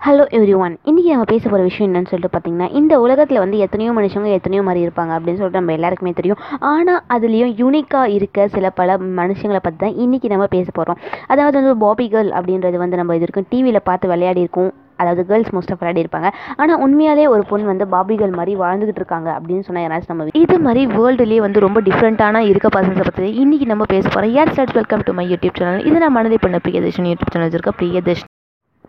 Hello every one இன்றைக்கி நம்ம பேச போகிற விஷயம் என்னன்னு சொல்லிட்டு பார்த்தீங்கன்னா இந்த உலகத்தில் வந்து எத்தனையோ மனுஷங்க எத்தனையோ மாதிரி இருப்பாங்க அப்படின்னு சொல்லிட்டு நம்ம எல்லாருக்குமே தெரியும். ஆனால் அதுலேயும் யூனிக்காக இருக்க சில பல மனுஷங்களை பற்றி தான் இன்றைக்கி நம்ம பேச போகிறோம் அதாவது வந்து பாபி கேர்ள் அப்படின்றது வந்து நம்ம இது இருக்கும் டிவியில் பார்த்து விளையாடி இருக்கோம். அதாவது கேர்ள்ஸ் மோஸ்ட் விளையாடி இருப்பாங்க. ஆனால் உண்மையாலே ஒரு பொண்ணு வந்து பாபிகள் மாதிரி வாழ்ந்துகிட்டு இருக்காங்க அப்படின்னு சொன்னால் யாராச்சும் நம்ம இது மாதிரி வேர்ல்டுலேயே வந்து ரொம்ப டிஃப்ரெண்ட்டான இருக்க பர்சன்ஸை பற்றி இன்றைக்கி நம்ம பேச போகிறோம் யார் start welcome to my YouTube channel இது நான் மனதை பண்ண பிரியதர்ஷன் யூடியூப் சேனல் இருக்க பிரியதர்ஷன்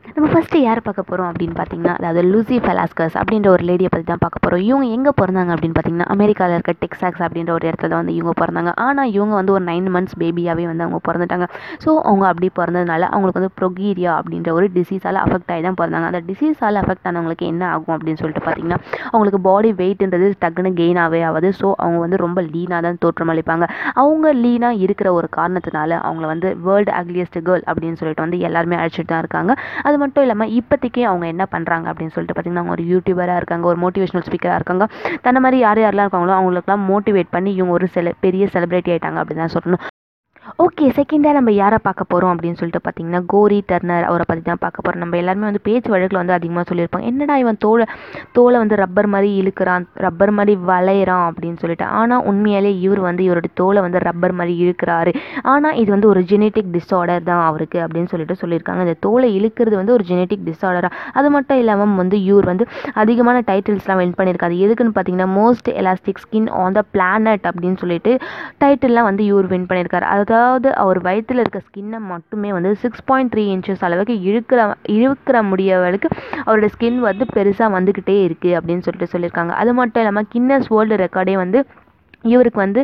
நம்ம ஃபஸ்ட்டு யார் பார்க்க போகிறோம் அப்படின்னு பார்த்தீங்கன்னா அதாவது லூசி ஃபெலாஸ்கஸ் அப்படின்ற ஒரு லேடியை பற்றி தான் பார்க்க போகிறோம் இவங்க எங்கே பிறந்தாங்க அப்படின்னு பார்த்தீங்கன்னா அமெரிக்காவில் இருக்க டெக்ஸாக்ஸ் அப்படின்ற ஒரு இடத்துல வந்து இவங்க பிறந்தாங்க. ஆனால் இவங்க வந்து ஒரு நைன் மந்த்ஸ் பேபியாகவே வந்து அவங்க பிறந்துட்டாங்க. ஸோ அவங்க அப்படி பிறந்ததுனால அவங்களுக்கு வந்து ப்ரொகீரியா அப்படின்ற ஒரு டிசீஸால் அஃபெக்ட் ஆகி தான் பிறந்தாங்க. அந்த டிசீஸால் அஃபெக்ட் ஆனவங்களுக்கு என்ன ஆகும் அப்படின்னு சொல்லிட்டு பார்த்தீங்கன்னா அவங்களுக்கு பாடி வெயிட்ன்றது டக்குன்னு கெயின் ஆகவே ஆகுது. ஸோ அவங்க வந்து ரொம்ப லீனாக தான் தோற்றமளிப்பாங்க அவங்க லீனாக இருக்கிற ஒரு காரணத்தினால அவங்கள வந்து வேர்ல்டு அக்லியஸ்ட் கேர்ள் அப்படின்னு சொல்லிட்டு வந்து எல்லாருமே அழைச்சிட்டு தான் இருக்காங்க. அது மட்டும் இல்லாமல் இப்போதைக்கு அவங்க என்ன பண்ணுறாங்க அப்படின்னு சொல்லிட்டு பார்த்தீங்கன்னா அவங்க ஒரு யூடியூபராக இருக்காங்க ஒரு மோட்டிவேஷனல் ஸ்பீக்கராக இருக்காங்க. தன்னை மாதிரி யார் யாரெல்லாம் இருக்காங்களோ அவங்களுக்குலாம் மோட்டிவேட் பண்ணி இவங்க ஒரு செல பெரிய செலிப்ரிட்டி ஆகிட்டாங்க அப்படின்னு தான் சொல்லணும். ஓகே செகண்டாக நம்ம யாரை பார்க்க போகிறோம் அப்படின்னு சொல்லிட்டு பார்த்தீங்கன்னா கோரி டர்னர் அவரை பற்றி தான் பார்க்க போகிறோம் நம்ம எல்லாருமே வந்து பேச்சு வழக்கில் வந்து அதிகமாக சொல்லியிருப்பாங்க. என்னடா இவன் தோலை தோலை வந்து ரப்பர் மாதிரி இழுக்கிறான் ரப்பர் மாதிரி வளையிறான் அப்படின்னு சொல்லிட்டு. ஆனால் உண்மையாலே இவர் வந்து இவருடைய தோலை வந்து ரப்பர் மாதிரி இழுக்கிறாரு. ஆனால் இது வந்து ஒரு ஜெனட்டிக் டிஸார்டர் தான் அவருக்கு அப்படின்னு சொல்லிட்டு சொல்லியிருக்காங்க. இந்த தோலை இழுக்கிறது வந்து ஒரு ஜெனட்டிக் டிஸார்டராக அது மட்டும் இல்லாமல் வந்து இவர் வந்து அதிகமான டைட்டில்ஸ்லாம் வின் பண்ணியிருக்காரு. எதுக்குன்னு பார்த்தீங்கன்னா most elastic skin on the planet அப்படின்னு சொல்லிட்டு டைட்டில்லாம் வந்து இவர் வின் பண்ணியிருக்காரு. அதாவது அதாவது அவர் வயிற்றில் இருக்க ஸ்கின்னை மட்டுமே வந்து சிக்ஸ் பாயிண்ட் த்ரீ இன்ச்சஸ் அளவுக்கு இழுக்கிற இழுக்கிற முடியவளுக்கு அவரோட ஸ்கின் வந்து பெருசாக வந்துக்கிட்டே இருக்குது அப்படின்னு சொல்லிட்டு சொல்லியிருக்காங்க. அது மட்டும் இல்லாமல் கின்னஸ் வேர்ல்டு ரெக்கார்டே வந்து இவருக்கு வந்து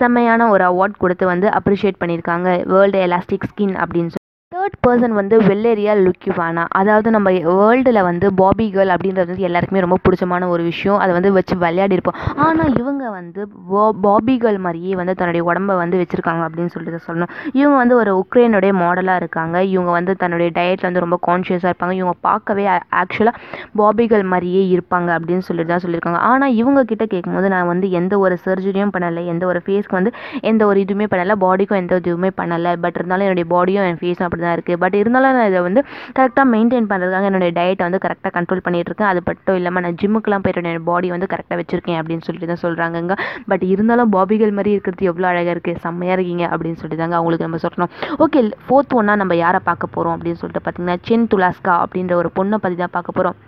செம்மையான ஒரு அவார்ட் கொடுத்து வந்து அப்ரிஷியேட் பண்ணியிருக்காங்க. வேர்ல்டு எலாஸ்டிக் ஸ்கின் அப்படின்னு சொல்லி தேர்ட் பர்சன் வந்து வெள்ளேரியா லுக்கிவானா? அதாவது நம்ம வேர்ல்டில் வந்து பாபி கேர்ள் அப்படின்றது வந்து எல்லாருக்குமே ரொம்ப பிடிச்சமான ஒரு விஷயம். அதை வந்து வச்சு விளையாடி இருப்போம். ஆனால் இவங்க வந்து பாபி கேர்ள் மாதிரியே வந்து தன்னுடைய உடம்பை வந்து வச்சுருக்காங்க அப்படின்னு சொல்லிட்டு சொல்லணும். இவங்க வந்து ஒரு உக்ரைனுடைய மாடலாக இருக்காங்க. இவங்க வந்து தன்னுடைய டயட்டில் வந்து ரொம்ப கான்ஷியஸாக இருப்பாங்க. இவங்க பார்க்கவே ஆக்சுவலாக பாபி கேர்ள் மாதிரியே இருப்பாங்க அப்படின்னு சொல்லிட்டு தான் சொல்லியிருக்காங்க. ஆனால் இவங்க கிட்ட கேட்கும்போது நான் வந்து எந்த ஒரு சர்ஜரியும் பண்ணலை. எந்த ஒரு ஃபேஸ்க்கு வந்து எந்த ஒரு இதுவுமே பண்ணலை. பாடிக்கும் எந்த இதுவுமே பண்ணலை. பட் இருந்தாலும் என்னுடைய பாடியும் என் ஃபேஸும் அப்படி தான் இருக்குது பட் இருந்தாலும் நான் இதை வந்து கரெக்டாக மெயின்டைன் பண்ணுறதுக்காக என்னுடைய டயட்டை வந்து கரெக்டாக கண்ட்ரோல் பண்ணிகிட்ருக்கேன் அது மட்டும் இல்லாமல் நான் ஜிம்முக்கெலாம் போயிட்டு என்னோட பாடி வந்து கரெக்டாக வச்சுருக்கேன் அப்படின்னு சொல்லிட்டு தான் சொல்கிறாங்கங்க பட் இருந்தாலும் பாபிகள் மாதிரி இருக்கிறது எவ்வளோ அழகாக இருக்குது செம்மையாக இருக்கீங்க அப்படின்னு சொல்லிட்டு தாங்க அவங்களுக்கு நம்ம சொல்லணும். ஓகே ஃபோர்த் ஒன்றா நம்ம யாரை பார்க்க போகிறோம் அப்படின்னு சொல்லிட்டு பார்த்தீங்கன்னா சென் துலாஸ்கா அப்படின்ற ஒரு பொண்ணை பற்றி தான் பார்க்க போகிறோம்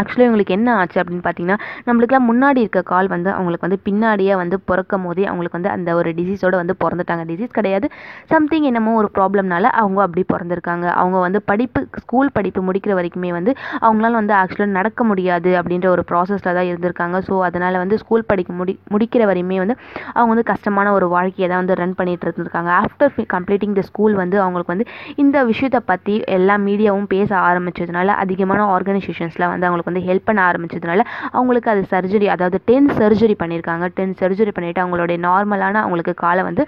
ஆக்சுவலி இவங்களுக்கு என்ன ஆச்சு அப்படின்னு பார்த்தீங்கன்னா நம்மளுக்குலாம் முன்னாடி இருக்க கால் வந்து அவங்களுக்கு வந்து பின்னாடியே வந்து பிறக்கும் போதே அவங்களுக்கு வந்து அந்த ஒரு டிசீஸோட வந்து பிறந்துட்டாங்க. டிசீஸ் கிடையாது. சம்திங் என்னமோ ஒரு ப்ராப்ளம்னால அவங்க அப்படி பிறந்திருக்காங்க. அவங்க வந்து படிப்பு ஸ்கூல் படிப்பு முடிக்கிற வரைக்குமே வந்து அவங்களால வந்து ஆக்சுவலாக நடக்க முடியாது அப்படின்ற ஒரு ப்ராசஸில் தான் இருந்திருக்காங்க. ஸோ அதனால் வந்து ஸ்கூல் படிக்க முடி முடிக்கிற வரையுமே வந்து அவங்க வந்து கஷ்டமான ஒரு வாழ்க்கையை தான் வந்து ரன் பண்ணிகிட்டு இருந்திருக்காங்க. ஆஃப்டர் கம்ப்ளீட்டிங் த ஸ்கூல் வந்து அவங்களுக்கு வந்து இந்த விஷயத்தை பற்றி எல்லா மீடியாவும் பேச ஆரம்பித்ததுனால அதிகமான ஆர்கனைசேஷன்ஸில் வந்து அவங்களுக்கு வந்து ஹெல்ப் பண்ண ஆரம்பிச்சதுனால அவங்களுக்கு அது சர்ஜரி அதாவது டென் சர்ஜரி பண்ணியிருக்காங்க டென் சர்ஜரி பண்ணிவிட்டு அவங்களுடைய நார்மலான அவங்களுக்கு காலை வந்து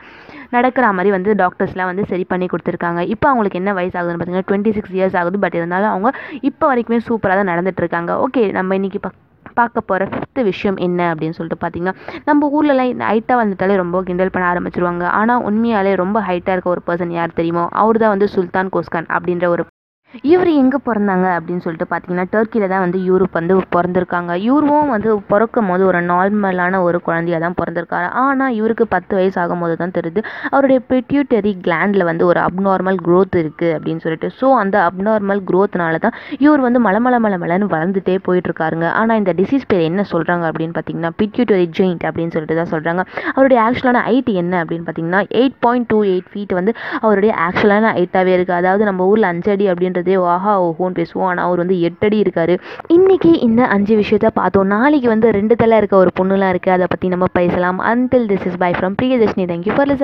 நடக்கிற மாதிரி வந்து டாக்டர்ஸ்லாம் வந்து சரி பண்ணி கொடுத்துருக்காங்க. இப்போ அவங்களுக்கு என்ன வயசு ஆகுதுன்னு பார்த்தீங்கன்னா டுவெண்ட்டி சிக்ஸ் இயர்ஸ் ஆகுது. பட் இருந்தாலும் அவங்க இப்போ வரைக்குமே சூப்பராக தான் நடந்துட்டு இருக்காங்க ஓகே நம்ம இன்றைக்கி பா பார்க்க போகிற ஃபிஃப்த்து விஷயம் என்ன அப்படின்னு சொல்லிட்டு பார்த்தீங்கன்னா நம்ம ஊர்லலாம் ஹைட்டாக வந்துட்டாலே ரொம்ப கிண்டல் பண்ண ஆரம்பிச்சிருவாங்க. ஆனால் உண்மையாலே ரொம்ப ஹைட்டாக இருக்க ஒரு பர்சன் யார் தெரியுமோ? அவர் தான் வந்து சுல்தான் கோஸ்கான் அப்படின்ற ஒரு இவர் எங்கே பிறந்தாங்க அப்படின்னு சொல்லிட்டு பார்த்தீங்கன்னா டர்க்கியில் தான் வந்து யூரோப் வந்து பிறந்திருக்காங்க. இவரும் வந்து பிறக்கும் போது ஒரு நார்மலான ஒரு குழந்தையாக தான் பிறந்திருக்காரு. ஆனால் இவருக்கு பத்து வயசு ஆகும்போது தான் தெரியுது அவருடைய பிட்யூட்டரி கிளாண்டில் வந்து ஒரு அப்நார்மல் க்ரோத் இருக்குது அப்படின்னு சொல்லிட்டு. ஸோ அந்த அப்நார்மல் க்ரோத்னால தான் இவர் வந்து மலமல மலமலன்னு வளர்ந்துட்டே போயிட்டுருக்காருங்க. ஆனால் இந்த டிசீஸ் பேர் என்ன சொல்கிறாங்க அப்படின்னு பார்த்தீங்கன்னா பிட்யூட்டரி ஜெயிண்ட் அப்படின்னு சொல்லிட்டு தான் சொல்கிறாங்க அவருடைய ஆக்சுவலான ஹைட் என்ன அப்படின்னு பார்த்தீங்கன்னா eight point two eight feet வந்து அவருடைய ஆக்சுவலான ஹைட்டாகவே இருக்குது அதாவது நம்ம ஊரில் அஞ்சடி அப்படின்ற அப்படின்றதே வாஹா ஓஹோன்னு பேசுவோம். ஆனால் அவர் வந்து எட்டடி இருக்காரு. இன்னைக்கு இந்த அஞ்சு விஷயத்த பார்த்தோம். நாளைக்கு வந்து ரெண்டு தலை இருக்க ஒரு பொண்ணுலாம் இருக்குது அதை பற்றி நம்ம பேசலாம். Until this is bye from Priyadarshini thank you for listen